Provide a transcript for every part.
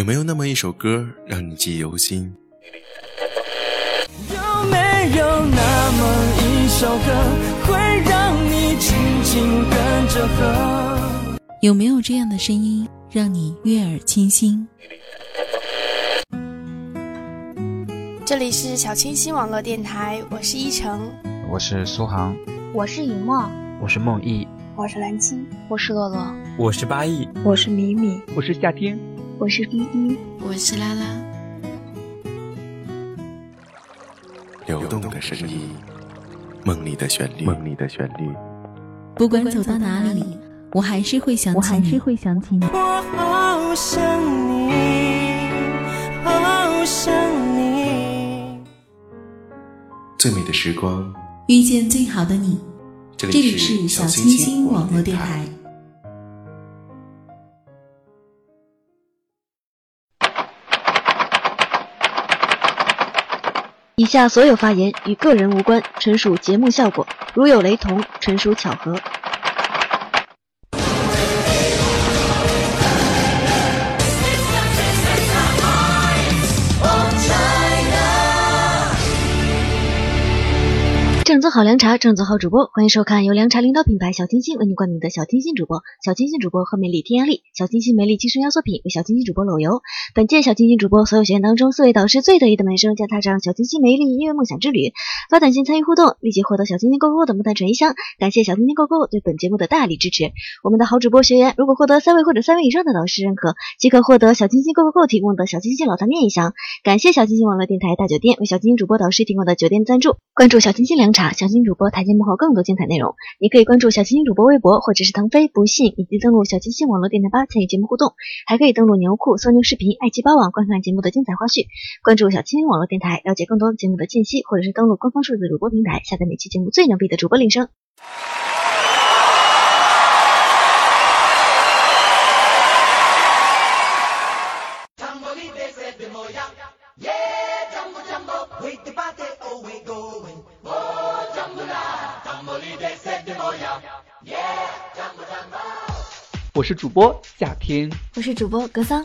有没有那么一首歌让你记忆犹新？有没有那么一首歌会让你轻轻跟着和？有没有这样的声音让你悦耳清新？这里是小清新网络电台，我是依晨，我是苏杭，我是雨墨，我是梦忆，我是蓝青，我是洛洛，我是八亿，我是米米，我是夏天，我是依依，我是拉拉。流动的声音，梦里的旋律，梦里的旋律。不管走到哪里，我还是会想起你，我还是会想起你。我好想你，好想你。最美的时光，遇见最好的你。这里是小清新网络电台。以下所有发言与个人无关，纯属节目效果，如有雷同，纯属巧合。好凉茶，正宗好主播，欢迎收看由凉茶领导品牌小清新为您冠名的小清新主播。小清新主播贺美丽天涯丽，小清新美丽精神压缩品为小清新主播搂油。本届小清新主播所有学员当中，四位导师最得意的门生将踏上小清新美丽音乐梦想之旅。发短信参与互动，立即获得小清新购购的木炭纯一箱。感谢小清新购购对本节目的大力支持。我们的好主播学员如果获得三位或者三位以上的导师认可，即可获得小清新购购购提供的小清新老坛面一箱。感谢小清新网络电台大酒店为小清新主播导师提供的酒店赞助。关注小清新凉茶，小清新主播台前幕后更多精彩内容，你可以关注小清新主播微博或者是腾飞、不信，以及登录小清新网络电台吧参与节目互动，还可以登录牛酷、搜牛视频、爱奇艺网观看节目的精彩花絮。关注小清新网络电台，了解更多节目的信息，或者是登录官方数字主播平台，下载每期节目最牛逼的主播铃声。我是主播夏天，我是主播格桑。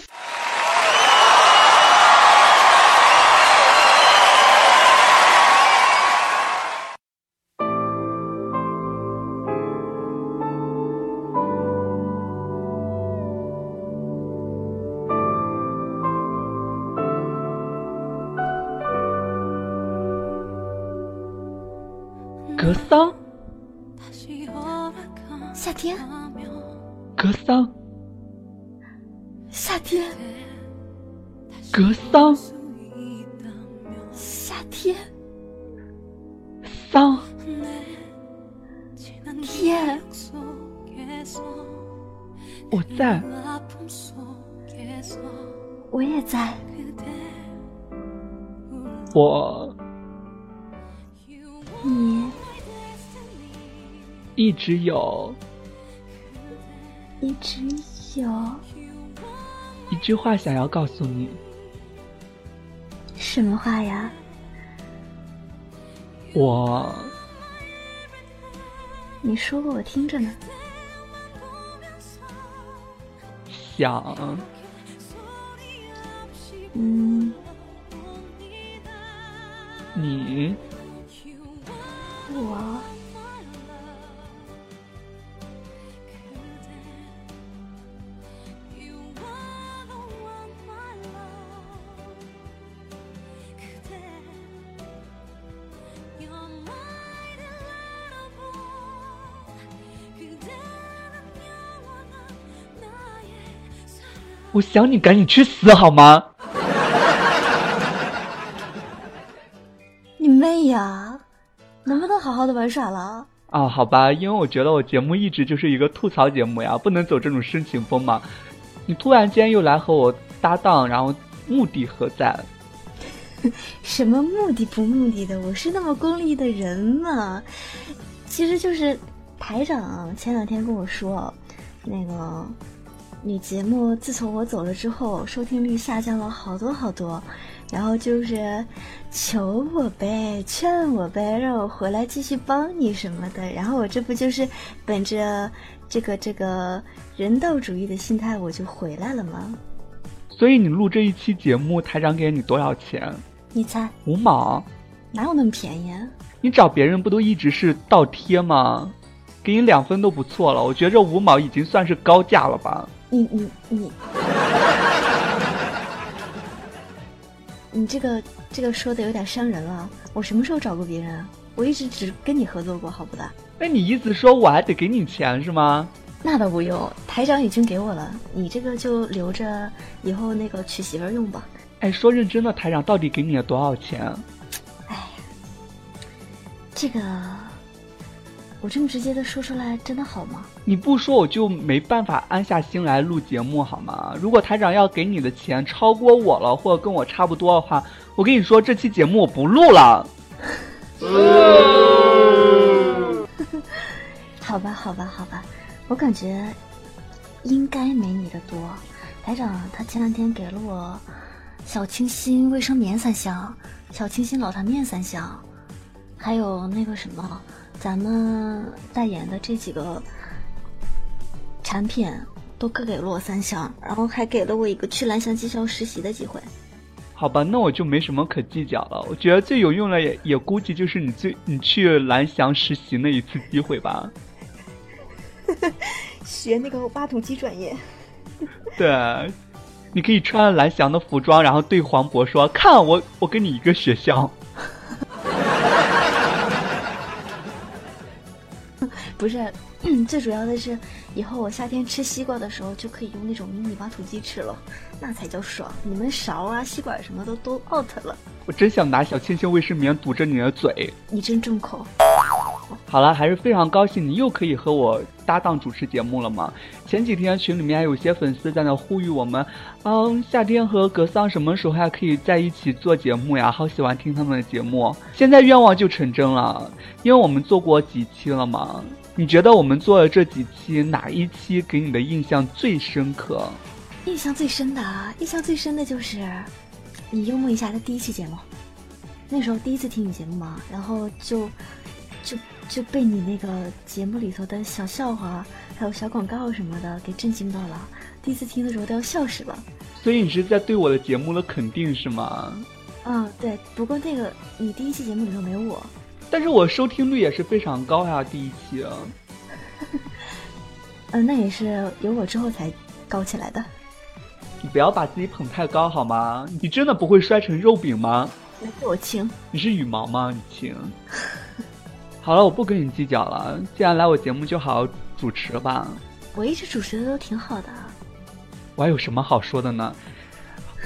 直有。一直有一句话想要告诉你，什么话呀？我，你说过，我听着呢。想，嗯，你，我。我想你赶紧去死好吗？你妹呀！能不能好好的玩耍了？啊，好吧，因为我觉得我节目一直就是一个吐槽节目呀，不能走这种深情风嘛。你突然间又来和我搭档，然后目的何在？什么目的不目的的？我是那么功利的人吗？其实就是台长前两天跟我说，那个。你节目自从我走了之后，收听率下降了好多好多，然后就是求我呗，劝我呗，让我回来继续帮你什么的。然后我这不就是本着这个这个人道主义的心态，我就回来了吗？所以你录这一期节目，台长给你多少钱？你猜五毛。哪有那么便宜？啊你找别人不都一直是倒贴吗？给你两分都不错了，我觉得这五毛已经算是高价了吧。你你你，你这个这个说的有点伤人了。我什么时候找过别人？我一直只跟你合作过，好不的？那你意思说我还得给你钱是吗？那倒不用，台长已经给我了，你这个就留着以后那个娶媳妇用吧。哎，说认真的，台长到底给你了多少钱？哎，这个我这么直接的说出来真的好吗？你不说我就没办法安下心来录节目好吗？如果台长要给你的钱超过我了，或者跟我差不多的话，我跟你说这期节目我不录了。好吧，好吧，好吧。我感觉应该没你的多，台长他前两天给了我小清新卫生棉三箱，小清新老坛面三箱，还有那个什么咱们代言的这几个产品都各给了我三箱，然后还给了我一个去蓝翔技校实习的机会。好吧，那我就没什么可计较了。我觉得最有用的也也估计就是你最你去蓝翔实习那一次机会吧。学那个挖土机专业，对，你可以穿蓝翔的服装，然后对黄渤说：“看我，我跟你一个学校。”不是，最主要的是，以后我夏天吃西瓜的时候就可以用那种迷你挖土机吃了，那才叫爽。你们勺啊、吸管什么的都 out 了。我真想拿小清新卫生棉堵着你的嘴。你真重口。好了，还是非常高兴，你又可以和我搭档主持节目了嘛。前几天群里面还有些粉丝在那呼吁我们，嗯，夏天和格桑什么时候还可以在一起做节目呀？好喜欢听他们的节目。现在愿望就成真了，因为我们做过几期了嘛。你觉得我们做的这几期哪一期给你的印象最深刻？印象最深的，印象最深的就是你幽默一下的第一期节目。那时候第一次听你节目嘛，然后就就。就被你那个节目里头的小笑话，还有小广告什么的给震惊到了。第一次听的时候都要笑死了。所以你是在对我的节目的肯定是吗？嗯，对。不过那个你第一期节目里头没有我，但是我收听率也是非常高呀，第一期。嗯，那也是有我之后才高起来的。你不要把自己捧太高好吗？你真的不会摔成肉饼吗？来，我轻。你是羽毛吗？你轻。好了，我不跟你计较了。既然来我节目，就好好主持吧。我一直主持的都挺好的。我还有什么好说的呢？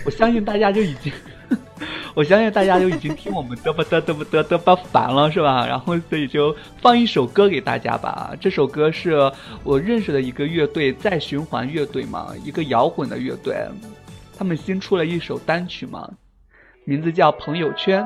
我相信大家就已经，我相信大家就已经听我们嘚吧嘚嘚吧嘚嘚吧烦了，是吧？然后所以就放一首歌给大家吧。这首歌是我认识的一个乐队——再循环乐队嘛，一个摇滚的乐队。他们新出了一首单曲嘛，名字叫《朋友圈》。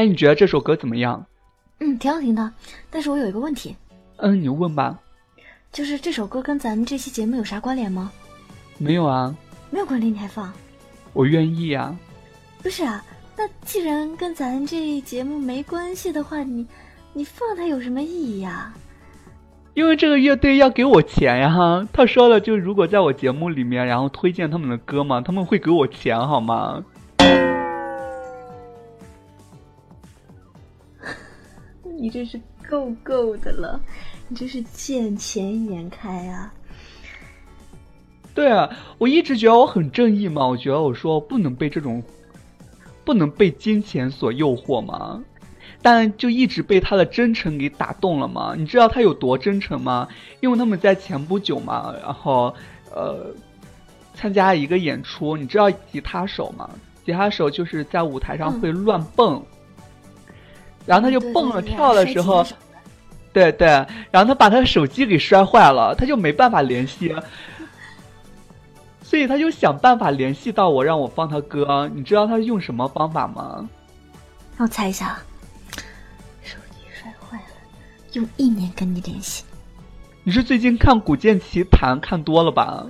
哎，你觉得这首歌怎么样？嗯，挺好听的。但是我有一个问题，嗯，你问吧。就是这首歌跟咱们这期节目有啥关联吗？没有啊，没有关联，你还放？我愿意啊。不是啊，那既然跟咱这节目没关系的话，你你放它有什么意义呀、因为这个乐队要给我钱呀，哈，他说了，就如果在我节目里面，然后推荐他们的歌嘛，他们会给我钱，好吗？你这是够够的了，你真是见钱眼开啊！对啊，我一直觉得我很正义嘛，我觉得我说不能被这种，不能被金钱所诱惑嘛，但就一直被他的真诚给打动了嘛。你知道他有多真诚吗？因为他们在前不久嘛，然后呃参加一个演出，你知道吉他手吗？吉他手就是在舞台上会乱蹦，然后他就蹦了跳的时候。对对，然后他把他的手机给摔坏了，他就没办法联系，所以他就想办法联系到我，让我放他歌。你知道他用什么方法吗？让我猜一下，手机摔坏了，用意念跟你联系。你是最近看《古剑奇谭》看多了吧？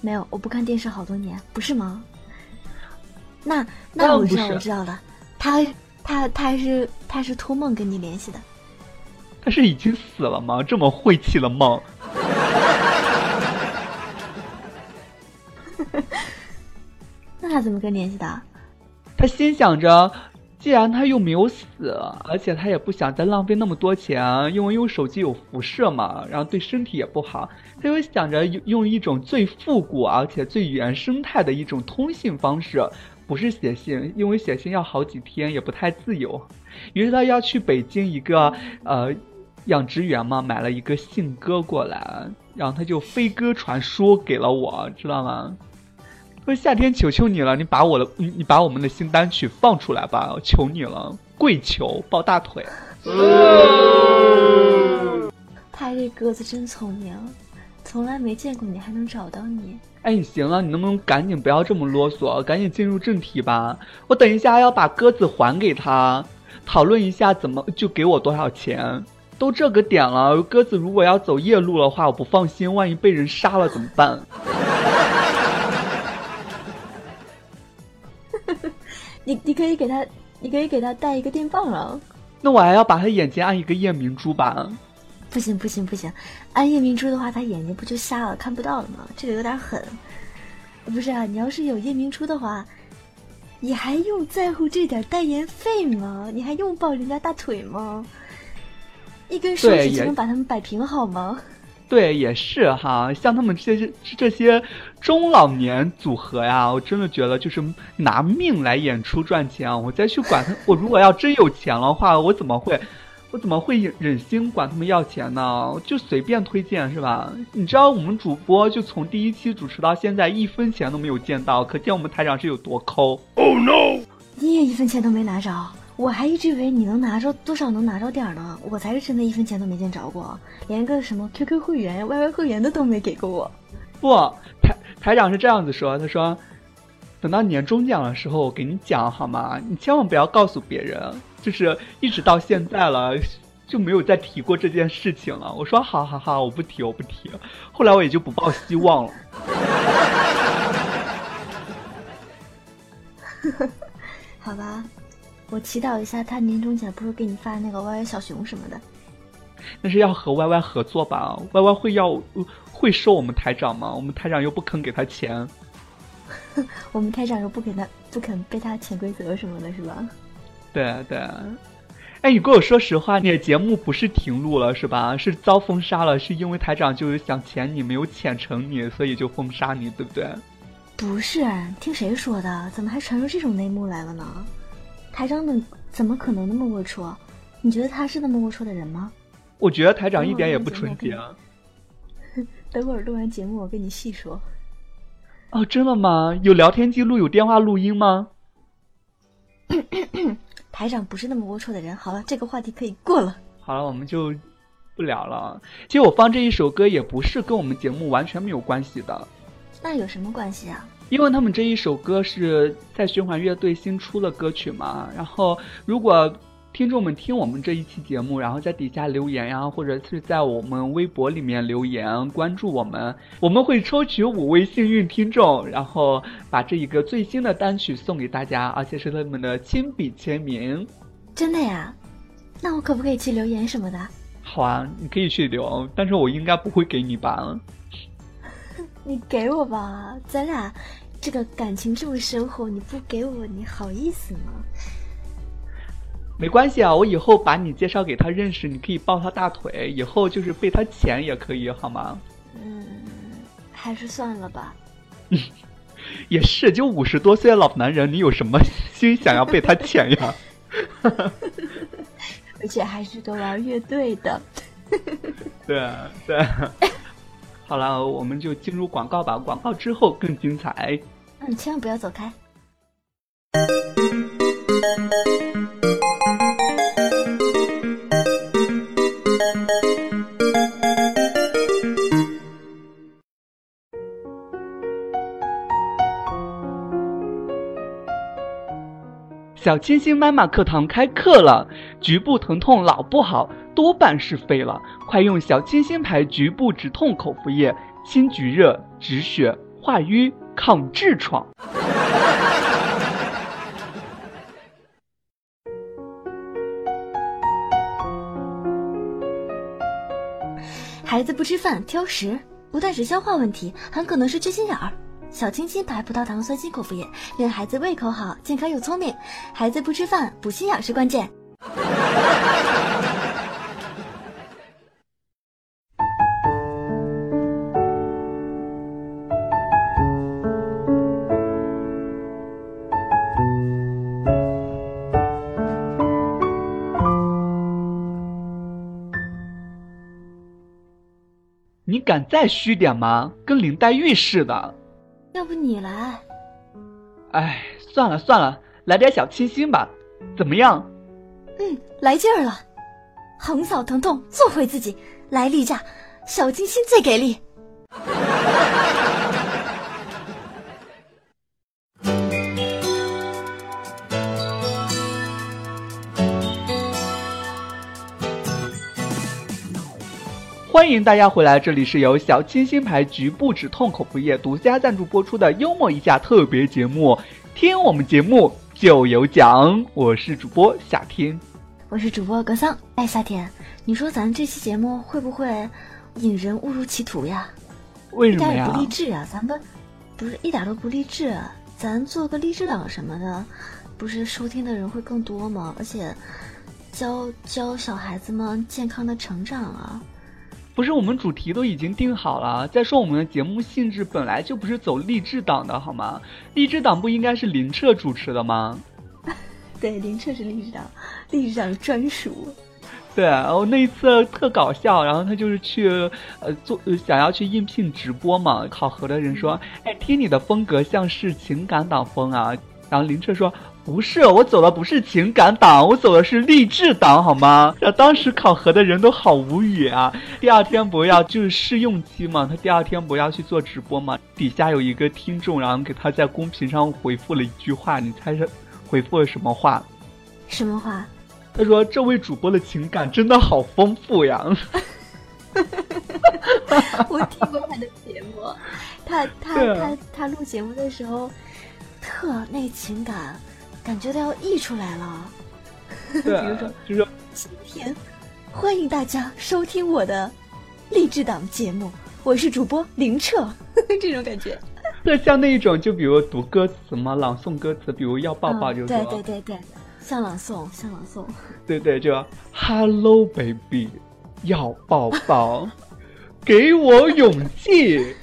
没有，我不看电视好多年，不是吗？那那我知道，我知道了，他他他是他是托梦跟你联系的。他是已经死了吗？这么晦气的梦？那他怎么跟联系的？他心想着，既然他又没有死，而且他也不想再浪费那么多钱，因为用手机有辐射嘛，然后对身体也不好，他就想着用用一种最复古而且最原生态的一种通信方式，不是写信，因为写信要好几天，也不太自由。于是他要去北京一个呃养殖园嘛，买了一个信鸽过来，然后他就飞鸽传书给了我，知道吗？说夏天求求你了，你把我的你你把我们的新单曲放出来吧，我求你了，跪求抱大腿。他这鸽子真聪明，从来没见过你还能找到你。哎，你行了，你能不能赶紧不要这么啰嗦，赶紧进入正题吧？我等一下要把鸽子还给他，讨论一下怎么就给我多少钱。都这个点了，鸽子如果要走夜路的话，我不放心，万一被人杀了怎么办？你你可以给他，你可以给他带一个电棒啊。那我还要把他眼睛按一个夜明珠吧？不行不行不行，按夜明珠的话，他眼睛不就瞎了，看不到了吗？这个有点狠。不是啊，你要是有夜明珠的话，你还用在乎这点代言费吗？你还用抱人家大腿吗？一根手指就能把他们摆平好吗？对，也是哈，像他们这些这些中老年组合呀，我真的觉得就是拿命来演出赚钱啊！我再去管他，我如果要真有钱的话，我怎么会，我怎么会忍心管他们要钱呢？就随便推荐是吧？你知道我们主播就从第一期主持到现在一分钱都没有见到，可见我们台长是有多抠哦 no。你也一分钱都没拿着，我还一直以为你能拿着多少能拿着点儿呢，我才是真的一分钱都没见着过，连个什么 QQ 会员、YY 会员的都没给过我。不，台台长是这样子说，他说，等到年终奖的时候我给你讲好吗？你千万不要告诉别人，就是一直到现在了。就没有再提过这件事情了。我说好好好，我不提，我不提。后来我也就不抱希望了。好吧，我祈祷一下，他年终奖不是给你发那个 YY 小熊什么的。那是要和 YY 合作吧？YY 会要会收我们台长吗？我们台长又不肯给他钱。我们台长又不肯他不肯被他潜规则什么的，是吧？对啊对啊。哎，你跟我说实话，你的节目不是停录了是吧？是遭封杀了，是因为台长就是想潜你，没有潜成你，所以就封杀你，对不对？不是，听谁说的？怎么还传出这种内幕来了呢？台长怎怎么可能那么龌龊？你觉得他是那么龌龊的人吗？我觉得台长一点也不纯洁。等会儿录完节目，我跟你细说。哦，真的吗？有聊天记录，有电话录音吗？台长不是那么龌龊的人。好了，这个话题可以过了。好了，我们就不聊了。其实我放这一首歌也不是跟我们节目完全没有关系的。那有什么关系啊？因为他们这一首歌是在循环乐队新出的歌曲嘛。然后，如果听众们听我们这一期节目，然后在底下留言呀，或者是在我们微博里面留言关注我们，我们会抽取五位幸运听众，然后把这一个最新的单曲送给大家，而且是他们的亲笔签名。真的呀？那我可不可以去留言什么的？好啊，你可以去留，但是我应该不会给你吧。你给我吧，咱俩这个感情这么深厚，你不给我，你好意思吗？没关系啊，我以后把你介绍给他认识，你可以抱他大腿，以后就是被他钱也可以，好吗？嗯，还是算了吧。也是，就五十多岁的老男人，你有什么心想要被他钱呀？而且还是个玩乐队的。对啊，对啊。好了，我们就进入广告吧。广告之后更精彩。嗯，千万不要走开。小清新妈妈课堂开课了，局部疼痛老不好，多半是废了。快用小清新牌局部止痛口服液，清局热、止血、化瘀、抗痔疮。孩子不吃饭挑食，不但是消化问题，很可能是缺心眼儿。小清新牌葡萄糖酸锌口服液，令孩子胃口好，健康又聪明。孩子不吃饭，补心养是关键。你敢再虚点吗？跟林黛玉似的。要不你来？哎，算了算了，来点小清新吧，怎么样？嗯，来劲儿了，横扫疼痛，做回自己，来例假，小清新最给力。欢迎大家回来，这里是由小清新牌局部止痛口服液独家赞助播出的幽默一下特别节目。听我们节目就有奖，我是主播夏天，我是主播格桑。哎，夏天，你说咱这期节目会不会引人误入歧途呀？为什么呀？一点也不励志啊！咱们不是一点都不励志，咱做个励志党什么的，不是收听的人会更多吗？而且教教小孩子们健康的成长啊。不是我们主题都已经定好了。再说我们的节目性质本来就不是走励志党的，好吗？励志党不应该是林澈主持的吗？对，林澈是励志党，励志党专属。对，然后那一次特搞笑，然后他就是去呃做想要去应聘直播嘛。考核的人说：“哎，听你的风格像是情感党风啊。”然后林澈说。不是，我走的不是情感党，我走的是励志党，好吗？然后当时考核的人都好无语啊。第二天不要就是试用期嘛，他第二天不要去做直播嘛。底下有一个听众，然后给他在公屏上回复了一句话，你猜是回复了什么话？什么话？他说：“这位主播的情感真的好丰富呀。”我听过他的节目，他他他他录节目的时候特那情感。感觉都要溢出来了，比如说，就说今天欢迎大家收听我的励志党节目，我是主播林澈，这种感觉。特像那一种，就比如读歌词嘛，朗诵歌词，比如要抱抱，就说、对对对对，像朗诵，像朗诵。对对，就 Hello baby，要抱抱，给我勇气，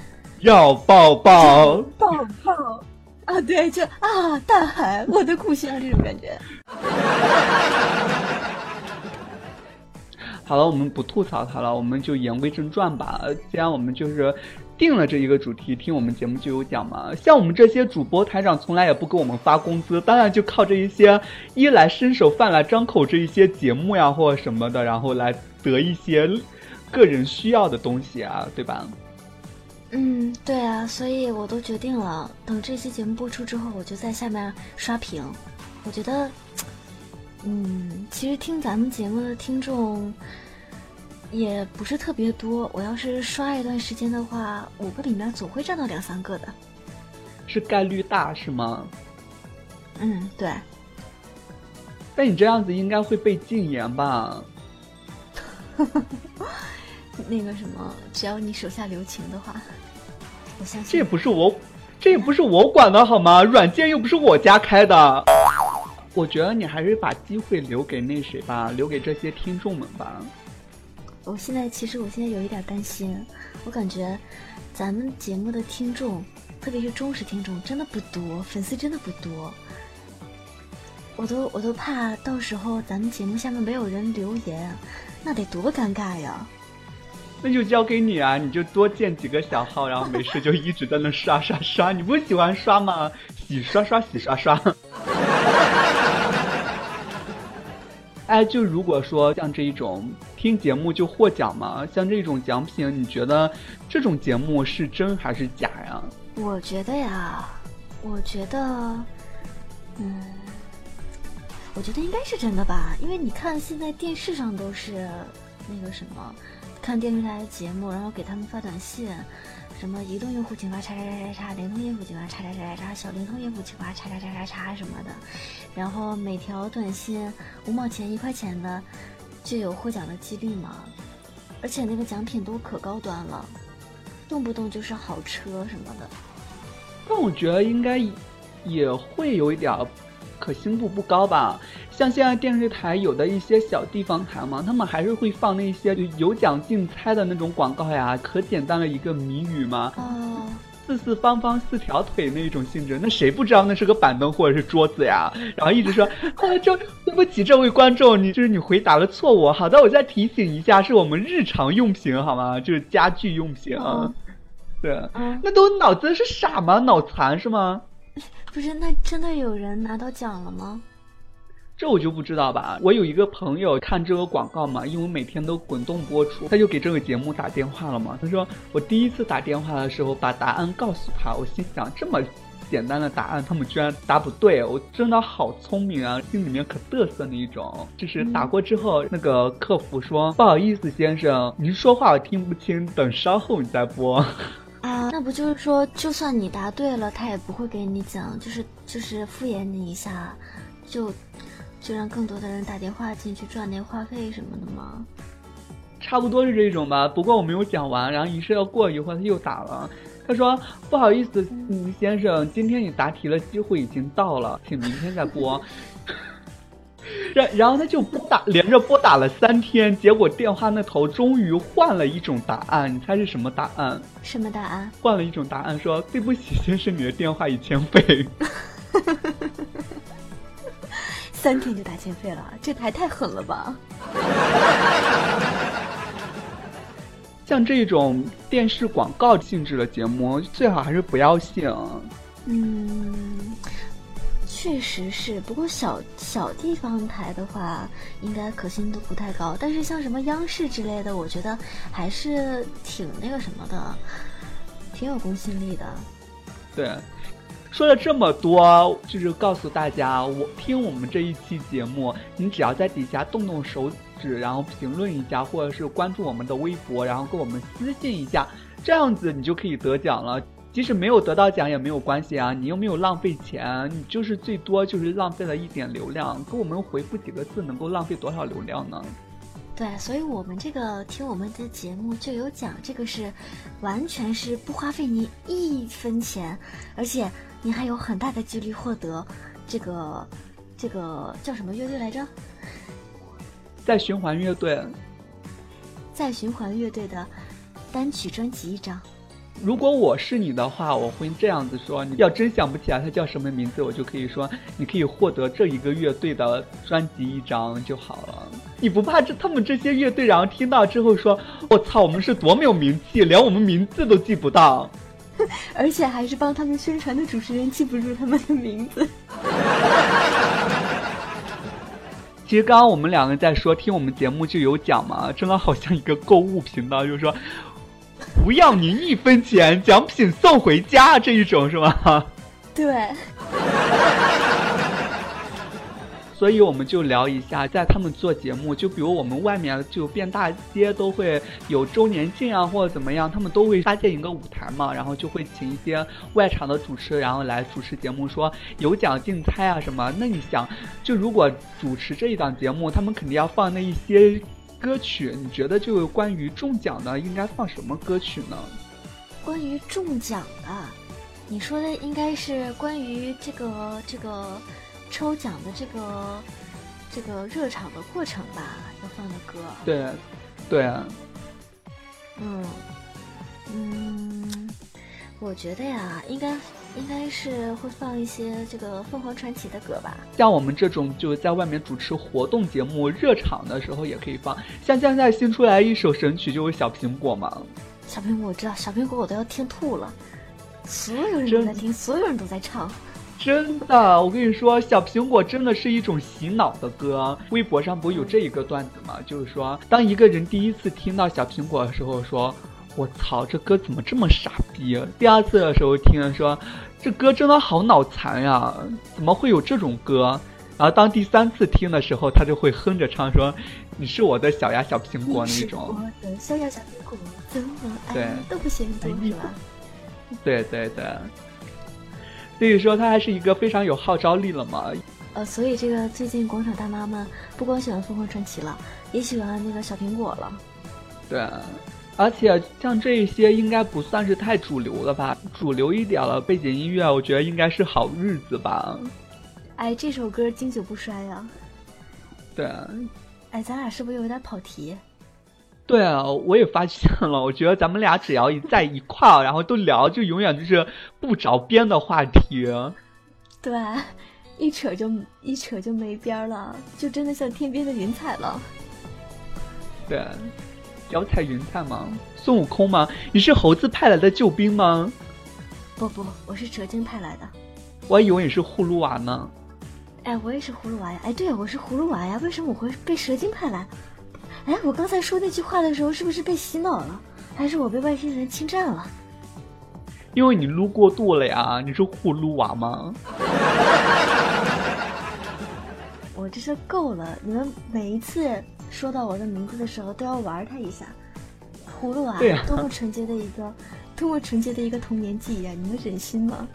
要抱抱，抱抱啊，对，就啊，大海，我的故乡这种感觉。好了，我们不吐槽他了，我们就言归正传吧。既然我们就是定了这一个主题，听我们节目就有奖嘛。像我们这些主播台长，从来也不给我们发工资，当然就靠这一些衣来伸手、饭来张口这一些节目呀或什么的，然后来得一些个人需要的东西啊，对吧？嗯，对啊，所以我都决定了，等这期节目播出之后，我就在下面刷屏。我觉得。嗯，其实听咱们节目的听众也不是特别多。我要是刷一段时间的话，五个里面总会占到两三个的。是概率大是吗？嗯，对。但你这样子应该会被禁言吧？那个什么，只要你手下留情的话，我相信。这也不是我，这也不是我管的好吗？软件又不是我家开的。我觉得你还是把机会留给那谁吧，留给这些听众们吧。我现在其实我现在有一点担心，我感觉咱们节目的听众，特别是忠实听众，真的不多，粉丝真的不多。我都我都怕到时候咱们节目下面没有人留言，那得多尴尬呀！那就交给你啊，你就多建几个小号，然后没事就一直在那刷刷刷。你不喜欢刷吗？洗刷刷，洗刷刷。哎，就如果说像这一种听节目就获奖嘛，像这种奖品，你觉得这种节目是真还是假呀？我觉得呀，我觉得，嗯，我觉得应该是真的吧，因为你看现在电视上都是那个什么，看电视台的节目，然后给他们发短信。什么移动用户请发叉叉叉叉叉，联通用户请发叉叉叉叉叉，小灵通用户请发叉叉叉叉叉什么的，然后每条短信五毛钱一块钱的，就有获奖的几率嘛。而且那个奖品都可高端了，动不动就是好车什么的。但我觉得应该也会有一点可信度不高吧。像现在电视台有的一些小地方台嘛，他们还是会放那些有奖竞猜的那种广告呀，可简单的一个谜语嘛，哦四四方方四条腿那种性质，那谁不知道那是个板凳或者是桌子呀？然后一直说，啊，这对不起这位观众，你就是你回答了错误。好的，我再提醒一下，是我们日常用品好吗？就是家具用品啊。对，那都脑子是傻吗？脑残是吗？不是，那真的有人拿到奖了吗？这我就不知道吧。我有一个朋友看这个广告嘛，因为每天都滚动播出，他就给这个节目打电话了嘛。他说我第一次打电话的时候把答案告诉他，我心想这么简单的答案他们居然答不对，我真的好聪明啊，心里面可嘚瑟那一种。就是打过之后，那个客服说不好意思先生，您说话我听不清，等稍后你再拨。啊，那不就是说就算你答对了，他也不会给你讲，就是就是敷衍你一下，就。就让更多的人打电话进去赚那话费什么的吗？差不多是这种吧。不过我没有讲完，然后于是要过一会儿他又打了，他说不好意思，嗯，先生，今天你答题的机会已经到了，请明天再播。然然后他就拨打，连着拨打了三天，结果电话那头终于换了一种答案，你猜是什么答案？什么答案？换了一种答案，说对不起，先生，你的电话已欠费。三天就打欠费了，这还太狠了吧！像这种电视广告性质的节目，最好还是不要信。嗯，确实是。不过小小地方台的话，应该可信度不太高。但是像什么央视之类的，我觉得还是挺那个什么的，挺有公信力的。对。说了这么多，就是告诉大家，我听我们这一期节目，你只要在底下动动手指，然后评论一下，或者是关注我们的微博，然后给我们私信一下，这样子你就可以得奖了。即使没有得到奖也没有关系啊，你又没有浪费钱，你就是最多就是浪费了一点流量，给我们回复几个字，能够浪费多少流量呢？对，所以我们这个听我们的节目就有奖，这个是完全是不花费你一分钱，而且你还有很大的几率获得这个这个叫什么乐队来着？在循环乐队，在循环乐队的单曲专辑一张。如果我是你的话，我会这样子说：你要真想不起来他叫什么名字，我就可以说你可以获得这一个乐队的专辑一张就好了。你不怕这他们这些乐队，然后听到之后说：“我操，我们是多没有名气，连我们名字都记不到。”而且还是帮他们宣传的主持人记不住他们的名字。其实刚刚我们两个在说听我们节目就有奖嘛，真的好像一个购物频道，就是说。不要您一分钱，奖品送回家这一种是吗？对。所以我们就聊一下，在他们做节目，就比如我们外面就遍大街都会有周年庆啊，或者怎么样，他们都会搭建一个舞台嘛，然后就会请一些外场的主持，然后来主持节目，说有奖竞猜啊什么。那你想，就如果主持这一档节目，他们肯定要放那一些。歌曲，你觉得这个关于中奖的应该放什么歌曲呢？关于中奖的，你说的应该是关于这个这个抽奖的这个这个热场的过程吧？要放的歌。对，对啊。嗯嗯，我觉得呀，应该。应该是会放一些这个凤凰传奇的歌吧。像我们这种就是在外面主持活动节目热场的时候也可以放。像现在新出来一首神曲就是小苹果嘛。小苹果我知道，小苹果我都要听吐了，所有人都在听，所有人都在唱。真的，我跟你说，小苹果真的是一种洗脑的歌。微博上不有这一个段子吗？就是说，当一个人第一次听到小苹果的时候，说。我操，这歌怎么这么傻逼？第二次的时候听了说，这歌真的好脑残呀！怎么会有这种歌？然后当第三次听的时候，他就会哼着唱说：“你是我的小呀小苹果那种。”我的小呀小苹果，怎么爱都不嫌多，是吧？对对对。所以说，他还是一个非常有号召力了嘛。呃，所以这个最近广场大妈们不光喜欢凤凰传奇了，也喜欢那个小苹果了。对。而且像这些应该不算是太主流了吧？主流一点了背景音乐，我觉得应该是好日子吧。哎，这首歌经久不衰呀。对啊。哎，咱俩是不是有点跑题？对啊，我也发现了。我觉得咱们俩只要一在一块儿，然后都聊，就永远就是不着边的话题。对，一扯就一扯就没边了，就真的像天边的云彩了。对。脚踩云彩吗？孙悟空吗？你是猴子派来的救兵吗？不不，我是蛇精派来的。我还以为你是葫芦娃呢。哎，我也是葫芦娃呀！哎，对，我是葫芦娃呀！为什么我会被蛇精派来？哎，我刚才说那句话的时候，是不是被洗脑了？还是我被外星人侵占了？因为你撸过度了呀！你是葫芦娃吗？我这是够了！你们每一次。说到我的名字的时候，都要玩他一下。葫芦娃，多么纯洁的一个，多么纯洁的一个童年记忆啊！你们忍心吗？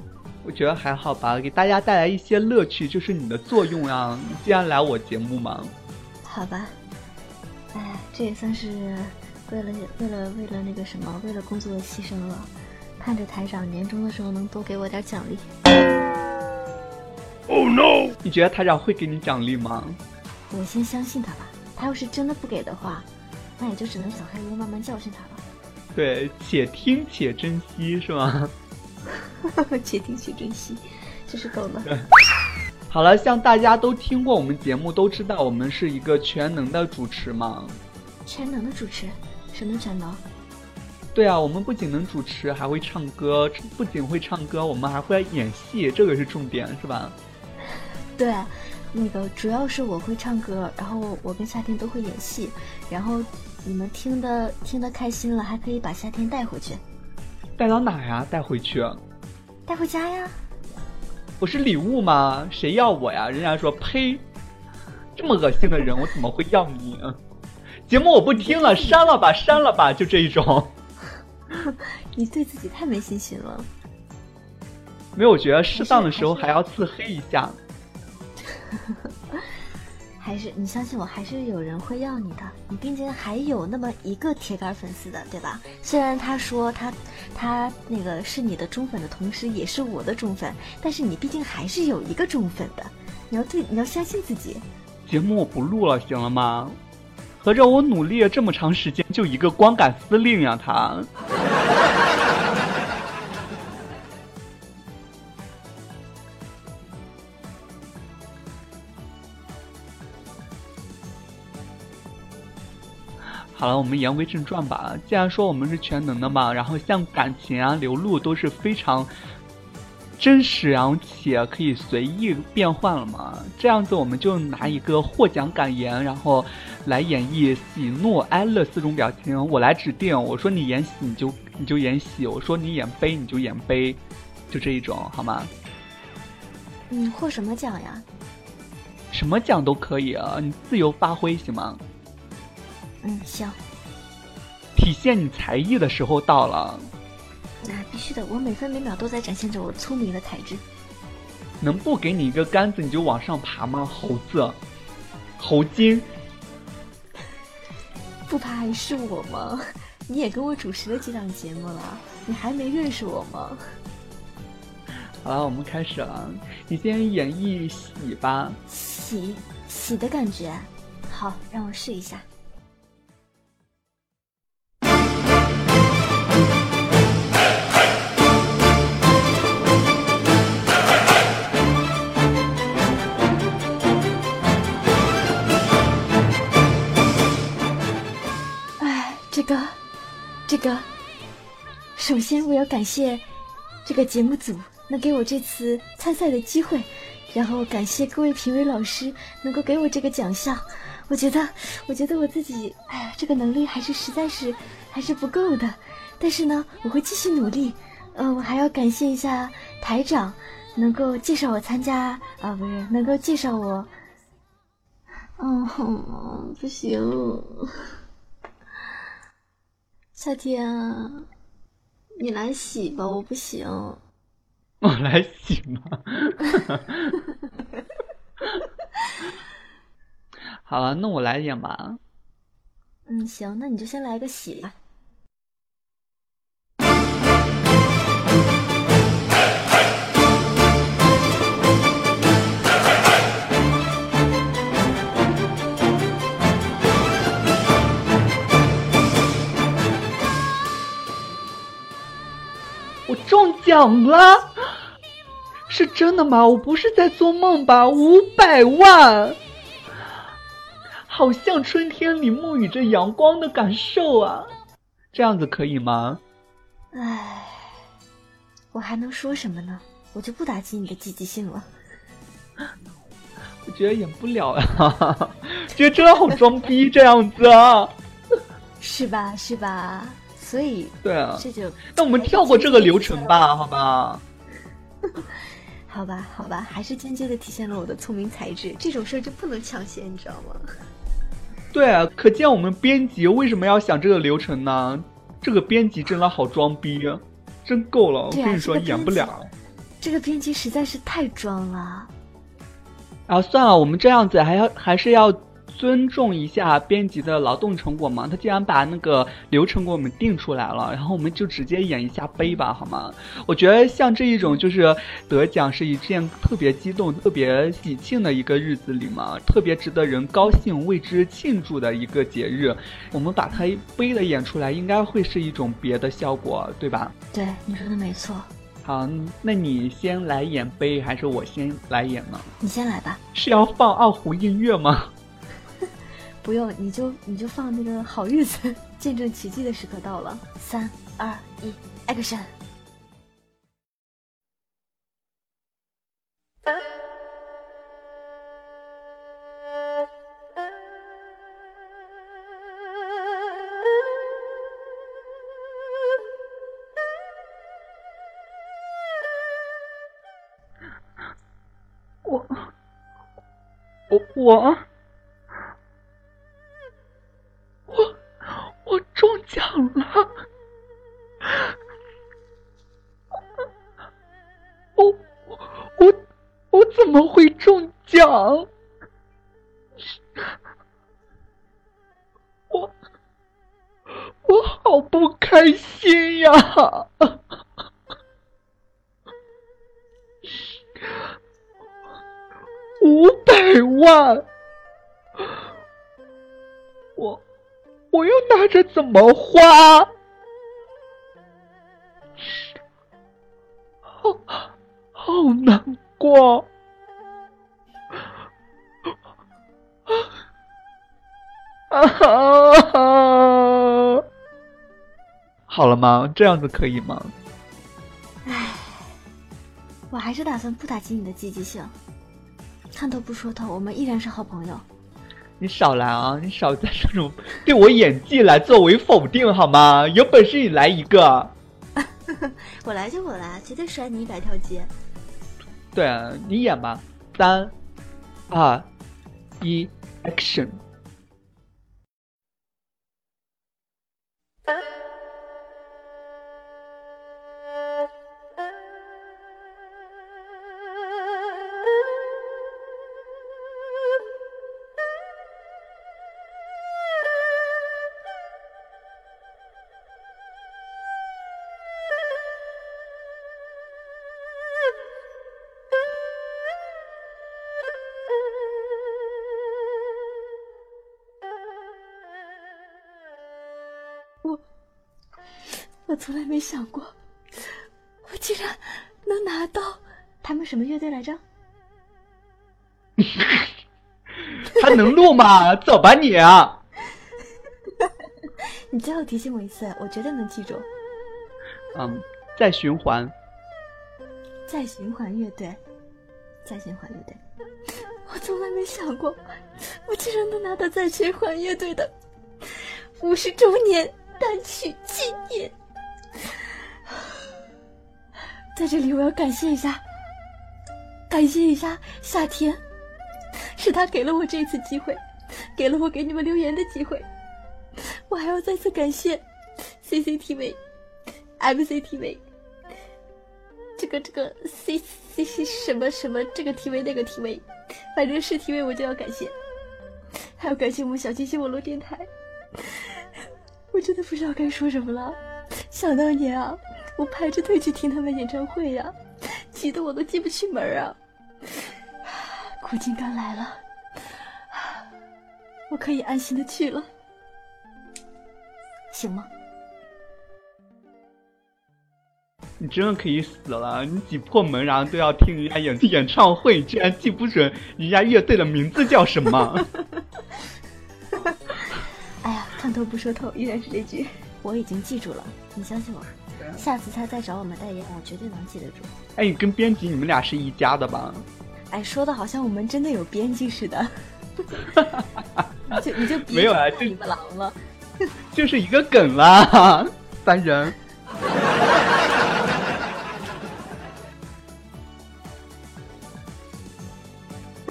我觉得还好吧，给大家带来一些乐趣就是你的作用啊！你既然来我节目嘛。好吧。哎，这也算是为了为了为了那个什么，为了工作牺牲了。盼着台长年终的时候能多给我点奖励。Oh no！你觉得台长会给你奖励吗？我先相信他吧。他要是真的不给的话，那也就只能小黑屋慢慢教训他了。对，且听且珍惜，是吗？且听且珍惜，就是够了。好了，像大家都听过我们节目，都知道我们是一个全能的主持嘛。全能的主持，什么全能？对啊，我们不仅能主持，还会唱歌。不仅会唱歌，我们还会演戏，这个是重点，是吧？对。那个主要是我会唱歌，然后我跟夏天都会演戏，然后你们听的听的开心了，还可以把夏天带回去。带到哪呀？带回去？带回家呀。我是礼物吗？谁要我呀？人家说呸，这么恶心的人，我怎么会要你？节目我不听了，删了吧，删了吧，就这一种。你对自己太没信心了。没有，我觉得适当的时候还要自黑一下。还是你相信我，还是有人会要你的。你毕竟还有那么一个铁杆粉丝的，对吧？虽然他说他他那个是你的忠粉的同时，也是我的忠粉，但是你毕竟还是有一个忠粉的。你要对，你要相信自己。节目我不录了，行了吗？合着我努力了这么长时间，就一个光杆司令呀，他。好了，我们言归正传吧。既然说我们是全能的嘛，然后像感情啊、流露都是非常真实，然后且可以随意变换了嘛。这样子，我们就拿一个获奖感言，然后来演绎喜怒哀乐四种表情。我来指定，我说你演喜，你就你就演喜；我说你演悲，你就演悲，就这一种，好吗？你，获什么奖呀？什么奖都可以啊，你自由发挥，行吗？嗯，行。体现你才艺的时候到了。那必须的，我每分每秒都在展现着我聪明的才智。能不给你一个杆子你就往上爬吗？猴子，猴精。不爬还是我吗？你也跟我主持了几档节目了，你还没认识我吗？好了，我们开始了。你先演绎喜吧。喜喜的感觉，好，让我试一下。这个，这个，首先我要感谢这个节目组能给我这次参赛的机会，然后感谢各位评委老师能够给我这个奖项。我觉得，我觉得我自己，哎呀，这个能力还是实在是还是不够的。但是呢，我会继续努力。嗯，我还要感谢一下台长，能够介绍我参加啊，不是能够介绍我。嗯，不行，夏天，你来洗吧，我不行。我来洗吗？好了，那我来演吧。嗯，行，那你就先来个洗吧。中奖了，是真的吗？我不是在做梦吧？五百万，好像春天里沐浴着阳光的感受啊！这样子可以吗？唉，我还能说什么呢？我就不打击你的积极性了。我觉得演不了呀，觉得真的好装逼这样子啊，是吧？是吧？所以对啊，这就那我们跳过这个流程吧，好吧？好吧，好吧，还是间接的体现了我的聪明才智。这种事儿就不能抢先，你知道吗？对啊，可见我们编辑为什么要想这个流程呢？这个编辑真的好装逼，真够了！我跟你说，演不了。这个编辑实在是太装了。啊，算了，我们这样子还要还是要尊重一下编辑的劳动成果嘛。他既然把那个流程给我们定出来了，然后我们就直接演一下杯吧，好吗？我觉得像这一种就是得奖是一件特别激动、特别喜庆的一个日子里嘛，特别值得人高兴、为之庆祝的一个节日。我们把它悲的演出来，应该会是一种别的效果，对吧？对，你说的没错。好，那你先来演杯，还是我先来演呢？你先来吧。是要放二胡音乐吗？不用，你就你就放那个好日子，见证奇迹的时刻到了。三二一，action！我我我怎么花？好好难过。啊！好了吗？这样子可以吗？唉，我还是打算不打击你的积极性。看透不说透，我们依然是好朋友。你少来啊！你少在这种对我演技来作为否定好吗？有本事你来一个！我来就我来，绝对甩你一百条街。对啊，你演吧，三、二、一，Action！从来没想过，我竟然能拿到他们什么乐队来着？还能录吗？走吧你！啊 你最后提醒我一次，我绝对能记住。嗯，再循环。再循环乐队，再循环乐队。我从来没想过，我竟然能拿到再循环乐队的五十周年单曲纪念。在这里，我要感谢一下，感谢一下夏天，是他给了我这次机会，给了我给你们留言的机会。我还要再次感谢 CCTV、MCTV。这个这个 C C C 什么什么这个 TV 那个 TV，反正是 TV 我就要感谢，还要感谢我们小清新网络电台。我真的不知道该说什么了。想当年啊，我排着队去听他们演唱会呀、急得我都进不去门啊。苦尽甘来了，我可以安心的去了，行吗？你真的可以死了！你挤破门，然后都要听人家演演唱会，你居然记不准人家乐队的名字叫什么？哎呀，看透不说透，依然是这句，我已经记住了，你相信我。下次他再找我们代言，我绝对能记得住。哎，你跟编辑你们俩是一家的吧？哎，说的好像我们真的有编辑似的。你就你就没有啊就你们狼了。就是一个梗啦，烦人。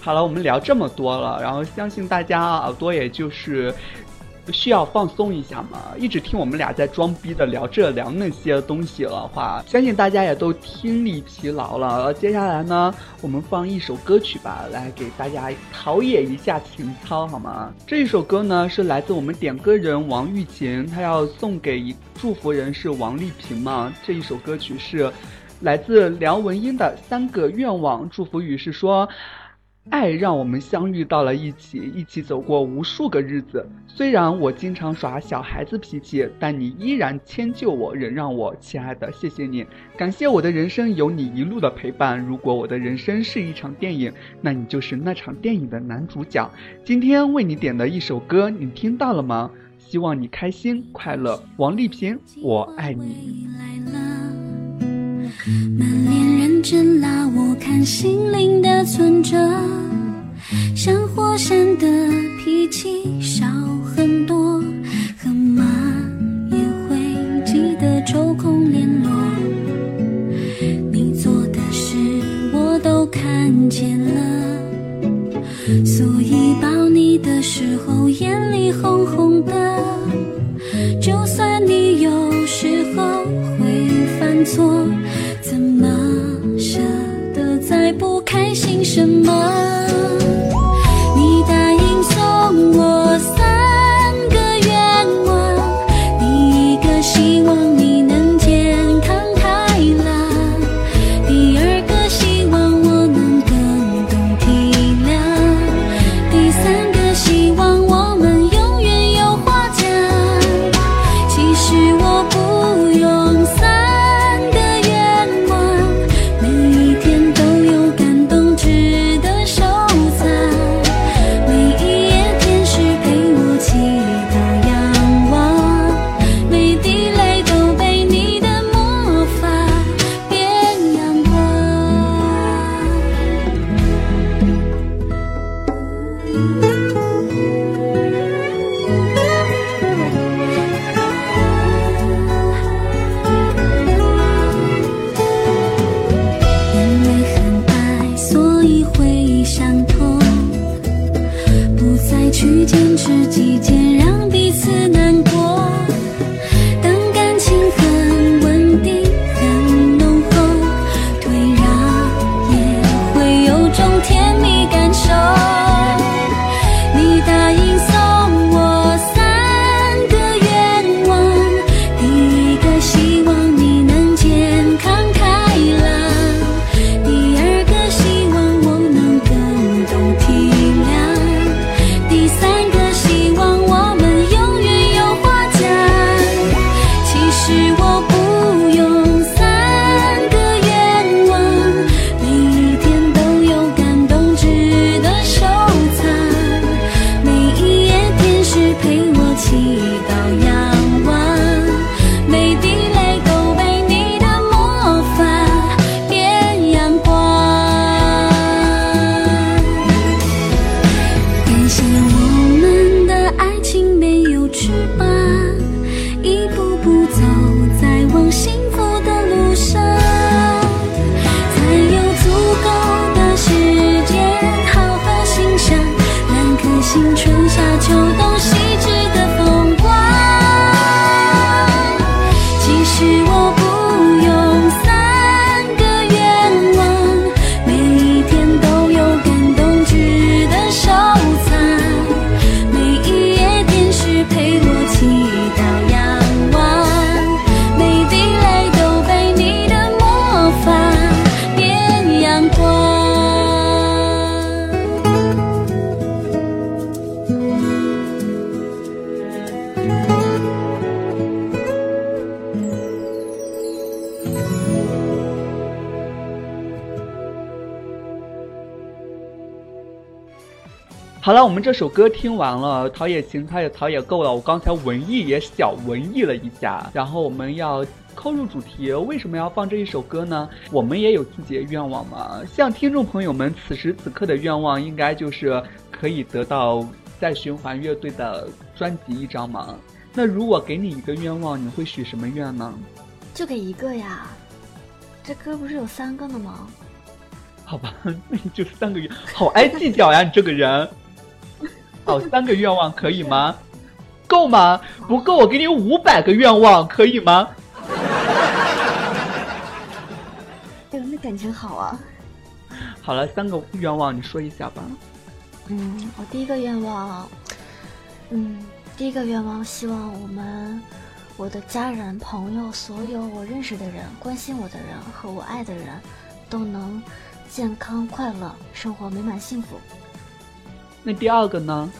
好了，我们聊这么多了，然后相信大家耳朵也就是需要放松一下嘛。一直听我们俩在装逼的聊这聊那些东西的话，相信大家也都听力疲劳了。接下来呢，我们放一首歌曲吧，来给大家陶冶一下情操，好吗？这一首歌呢是来自我们点歌人王玉琴，她要送给一祝福人是王丽萍嘛。这一首歌曲是来自梁文音的《三个愿望》，祝福语是说。爱让我们相遇到了一起，一起走过无数个日子。虽然我经常耍小孩子脾气，但你依然迁就我，忍让我。亲爱的，谢谢你，感谢我的人生有你一路的陪伴。如果我的人生是一场电影，那你就是那场电影的男主角。今天为你点的一首歌，你听到了吗？希望你开心快乐。王丽萍，我爱你。真拉，我看心灵的存折，像火山的脾气少很多，很慢也会记得抽空联络。你做的事我都看见了，所以抱你的时候眼里红红的。就算你有时候会犯错。凭什么？Música 了，我们这首歌听完了，陶冶情操也陶冶够了。我刚才文艺也小文艺了一下，然后我们要扣入主题，为什么要放这一首歌呢？我们也有自己的愿望嘛。像听众朋友们此时此刻的愿望，应该就是可以得到再循环乐队的专辑一张嘛。那如果给你一个愿望，你会许什么愿呢？就给一个呀，这歌不是有三个呢吗？好吧，那你就三个愿，好爱计较呀，你这个人。好，三个愿望可以吗？够吗？不够，我给你五百个愿望，可以吗？哎呦，那感情好啊！好了，三个愿望你说一下吧。嗯，我第一个愿望，嗯，第一个愿望，希望我们我的家人、朋友，所有我认识的人、关心我的人和我爱的人，都能健康快乐，生活美满幸福。那第二个呢？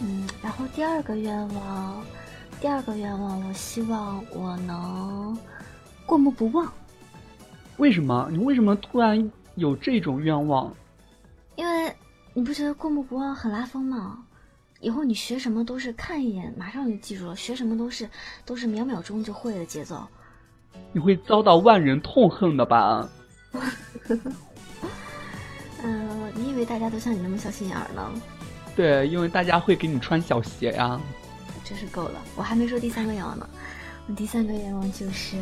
嗯，然后第二个愿望，第二个愿望，我希望我能过目不忘。为什么？你为什么突然有这种愿望？因为你不觉得过目不忘很拉风吗？以后你学什么都是看一眼马上就记住了，学什么都是都是秒秒钟就会的节奏。你会遭到万人痛恨的吧？大家都像你那么小心眼儿呢？对，因为大家会给你穿小鞋呀。真是够了，我还没说第三个愿望呢。我第三个愿望就是，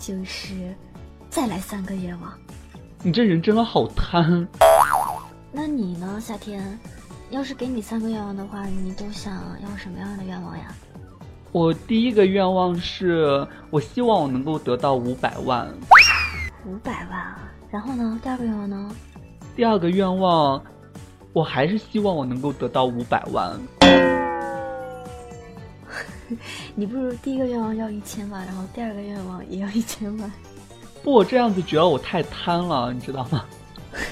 就是再来三个愿望。你这人真的好贪。那你呢，夏天？要是给你三个愿望的话，你都想要什么样的愿望呀？我第一个愿望是我希望我能够得到五百万。五百万，然后呢？第二个愿望呢？第二个愿望，我还是希望我能够得到五百万。你不如第一个愿望要一千万，然后第二个愿望也要一千万。不，我这样子觉得我太贪了，你知道吗？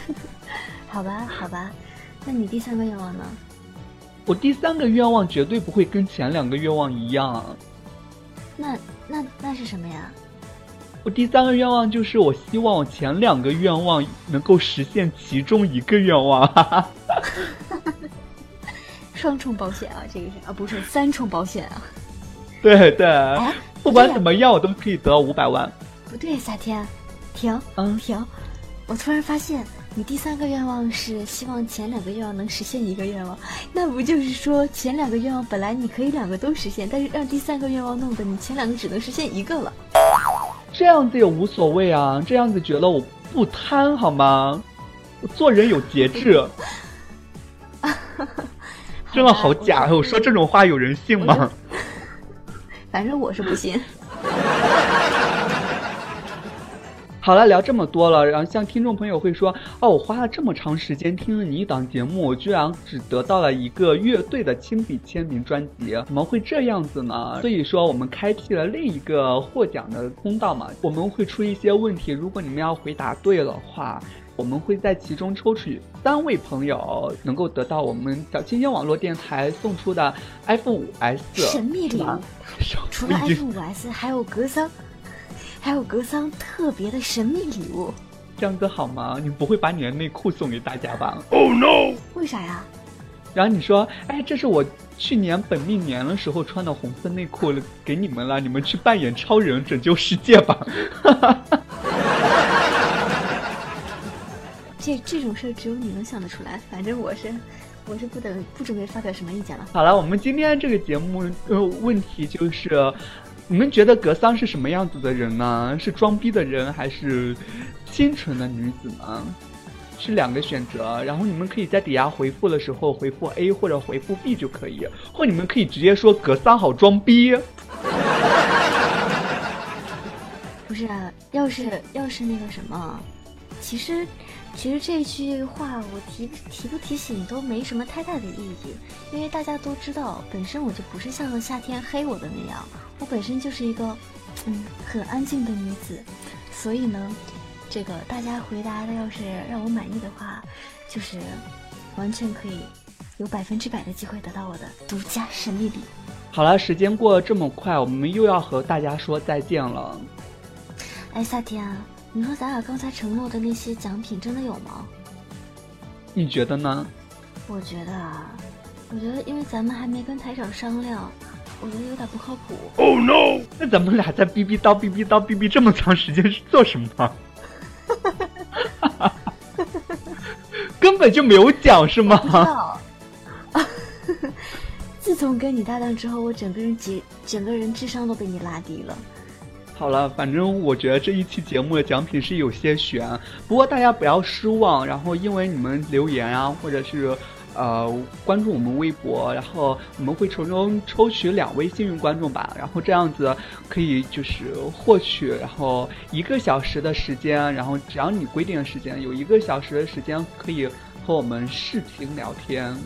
好吧，好吧，那你第三个愿望呢？我第三个愿望绝对不会跟前两个愿望一样。那那那是什么呀？我第三个愿望就是我希望我前两个愿望能够实现其中一个愿望，双重保险啊，这个是啊，不是三重保险啊。对对，不管怎么样，我都可以得到五百万。不对，夏天，停，嗯，停！我突然发现，你第三个愿望是希望前两个愿望能实现一个愿望，那不就是说前两个愿望本来你可以两个都实现，但是让第三个愿望弄得你前两个只能实现一个了。这样子也无所谓啊，这样子觉得我不贪好吗？我做人有节制。真的好假！我说这种话有人信吗？反正我是不信。好了，聊这么多了，然后像听众朋友会说，哦，我花了这么长时间听了你一档节目，我居然只得到了一个乐队的亲笔签名专辑，怎么会这样子呢？所以说，我们开辟了另一个获奖的通道嘛，我们会出一些问题，如果你们要回答对的话，我们会在其中抽取三位朋友，能够得到我们小青青网络电台送出的 iPhone 五 S 神秘礼物。除了 iPhone 五 S，还有格桑。还有格桑特别的神秘礼物，这样子好吗？你不会把你的内裤送给大家吧？Oh no！为啥呀？然后你说，哎，这是我去年本命年的时候穿的红色内裤，给你们了，你们去扮演超人拯救世界吧。这这种事只有你能想得出来，反正我是我是不等不准备发表什么意见了。好了，我们今天这个节目呃问题就是。你们觉得格桑是什么样子的人呢？是装逼的人，还是清纯的女子呢？是两个选择，然后你们可以在底下回复的时候回复 A 或者回复 B 就可以，或你们可以直接说格桑好装逼。不是，要是要是那个什么，其实其实这句话我提提不提醒都没什么太大的意义，因为大家都知道，本身我就不是像夏天黑我的那样。我本身就是一个，嗯，很安静的女子，所以呢，这个大家回答的要是让我满意的话，就是完全可以有百分之百的机会得到我的独家神秘礼。好了，时间过得这么快，我们又要和大家说再见了。哎，夏天，你说咱俩刚才承诺的那些奖品真的有吗？你觉得呢？我觉得啊，我觉得因为咱们还没跟台长商量，我觉得有点不靠谱。Oh no！那咱们俩在逼逼叨逼逼叨逼逼这么长时间是做什么？根本就没有讲是吗？自从跟你搭档之后，我整个人节整个人智商都被你拉低了。好了，反正我觉得这一期节目的奖品是有些悬，不过大家不要失望。然后因为你们留言啊，或者是呃关注我们微博，然后我们会从中抽取两位幸运观众吧。然后这样子可以就是获取，然后一个小时的时间，然后只要你规定的时间，有一个小时的时间可以和我们视频聊天。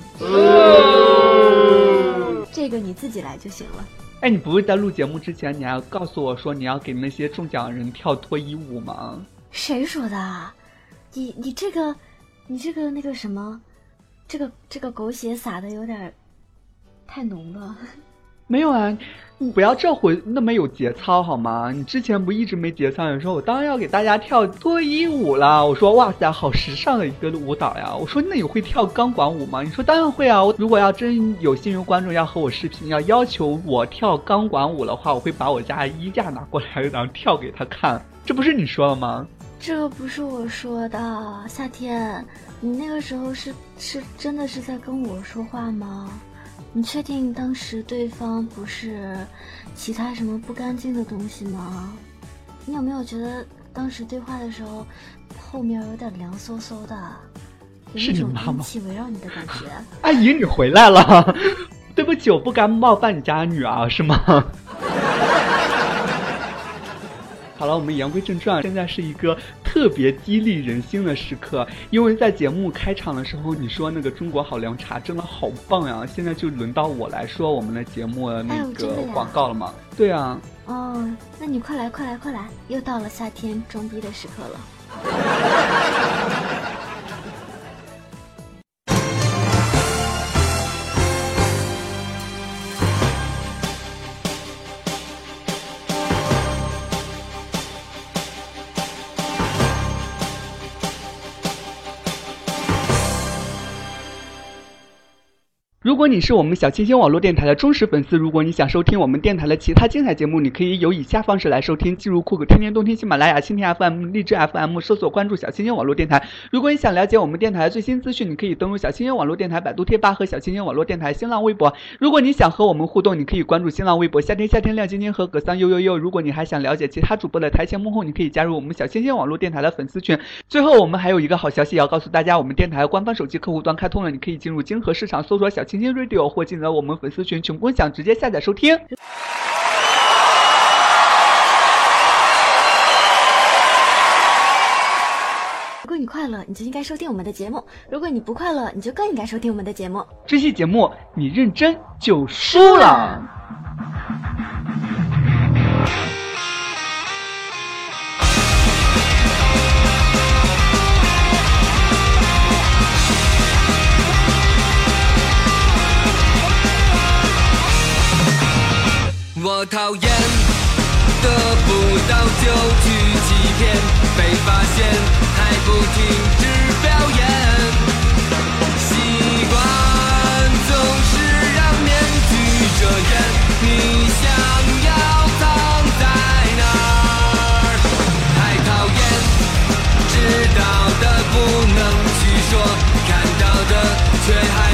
这个你自己来就行了。哎，你不是在录节目之前，你还告诉我说你要给那些中奖的人跳脱衣舞吗？谁说的啊？你你这个，你这个那个什么，这个这个狗血撒的有点太浓了。没有啊，你不要这回那么有节操好吗？你之前不一直没节操？你说我当然要给大家跳脱衣舞了。我说哇塞，好时尚的一个舞蹈呀！我说那你会跳钢管舞吗？你说当然会啊！如果要真有幸运观众要和我视频，要要求我跳钢管舞的话，我会把我家衣架拿过来，然后跳给他看。这不是你说的吗？这不是我说的，夏天，你那个时候是是真的是在跟我说话吗？你确定当时对方不是其他什么不干净的东西吗？你有没有觉得当时对话的时候后面有点凉飕飕的，有是一种你妈吗阴气围绕你的感觉？阿姨，你回来了。对不起，我不该冒犯你家女儿，是吗？好了，我们言归正传，现在是一个特别激励人心的时刻，因为在节目开场的时候，你说那个中国好凉茶真的好棒呀，现在就轮到我来说我们的节目那个广告了吗？对啊，哦，那你快来快来快来，又到了夏天装逼的时刻了。如果你是我们小清新网络电台的忠实粉丝，如果你想收听我们电台的其他精彩节目，你可以有以下方式来收听：进入酷狗、天天动听、喜马拉雅、蜻蜓 FM、荔枝 FM，搜索关注小清新网络电台。如果你想了解我们电台的最新资讯，你可以登录小清新网络电台百度贴吧和小清新网络电台新浪微博。如果你想和我们互动，你可以关注新浪微博夏天夏天亮晶晶和格桑悠悠悠。如果你还想了解其他主播的台前幕后，你可以加入我们小清新网络电台的粉丝群。最后，我们还有一个好消息要告诉大家，我们电台官方手机客户端开通了，你可以进入金河市场搜索“小清新 Radio” 或进入我们粉丝群穷共享，直接下载收听。如果你快乐，你就应该收听我们的节目；如果你不快乐，你就更应该收听我们的节目。这期节目你认真就输了。我讨厌得不到就去欺骗，被发现还不停止表演。习惯总是让面具遮掩，你想要藏在哪儿？太讨厌，知道的不能去说，看到的却还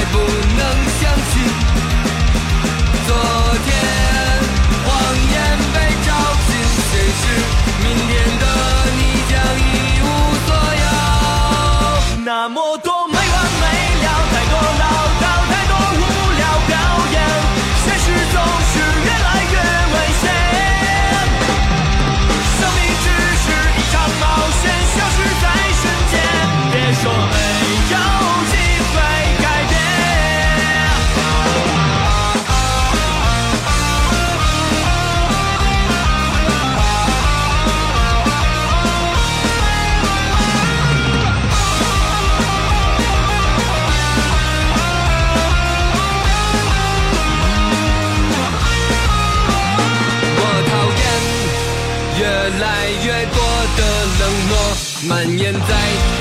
蔓延在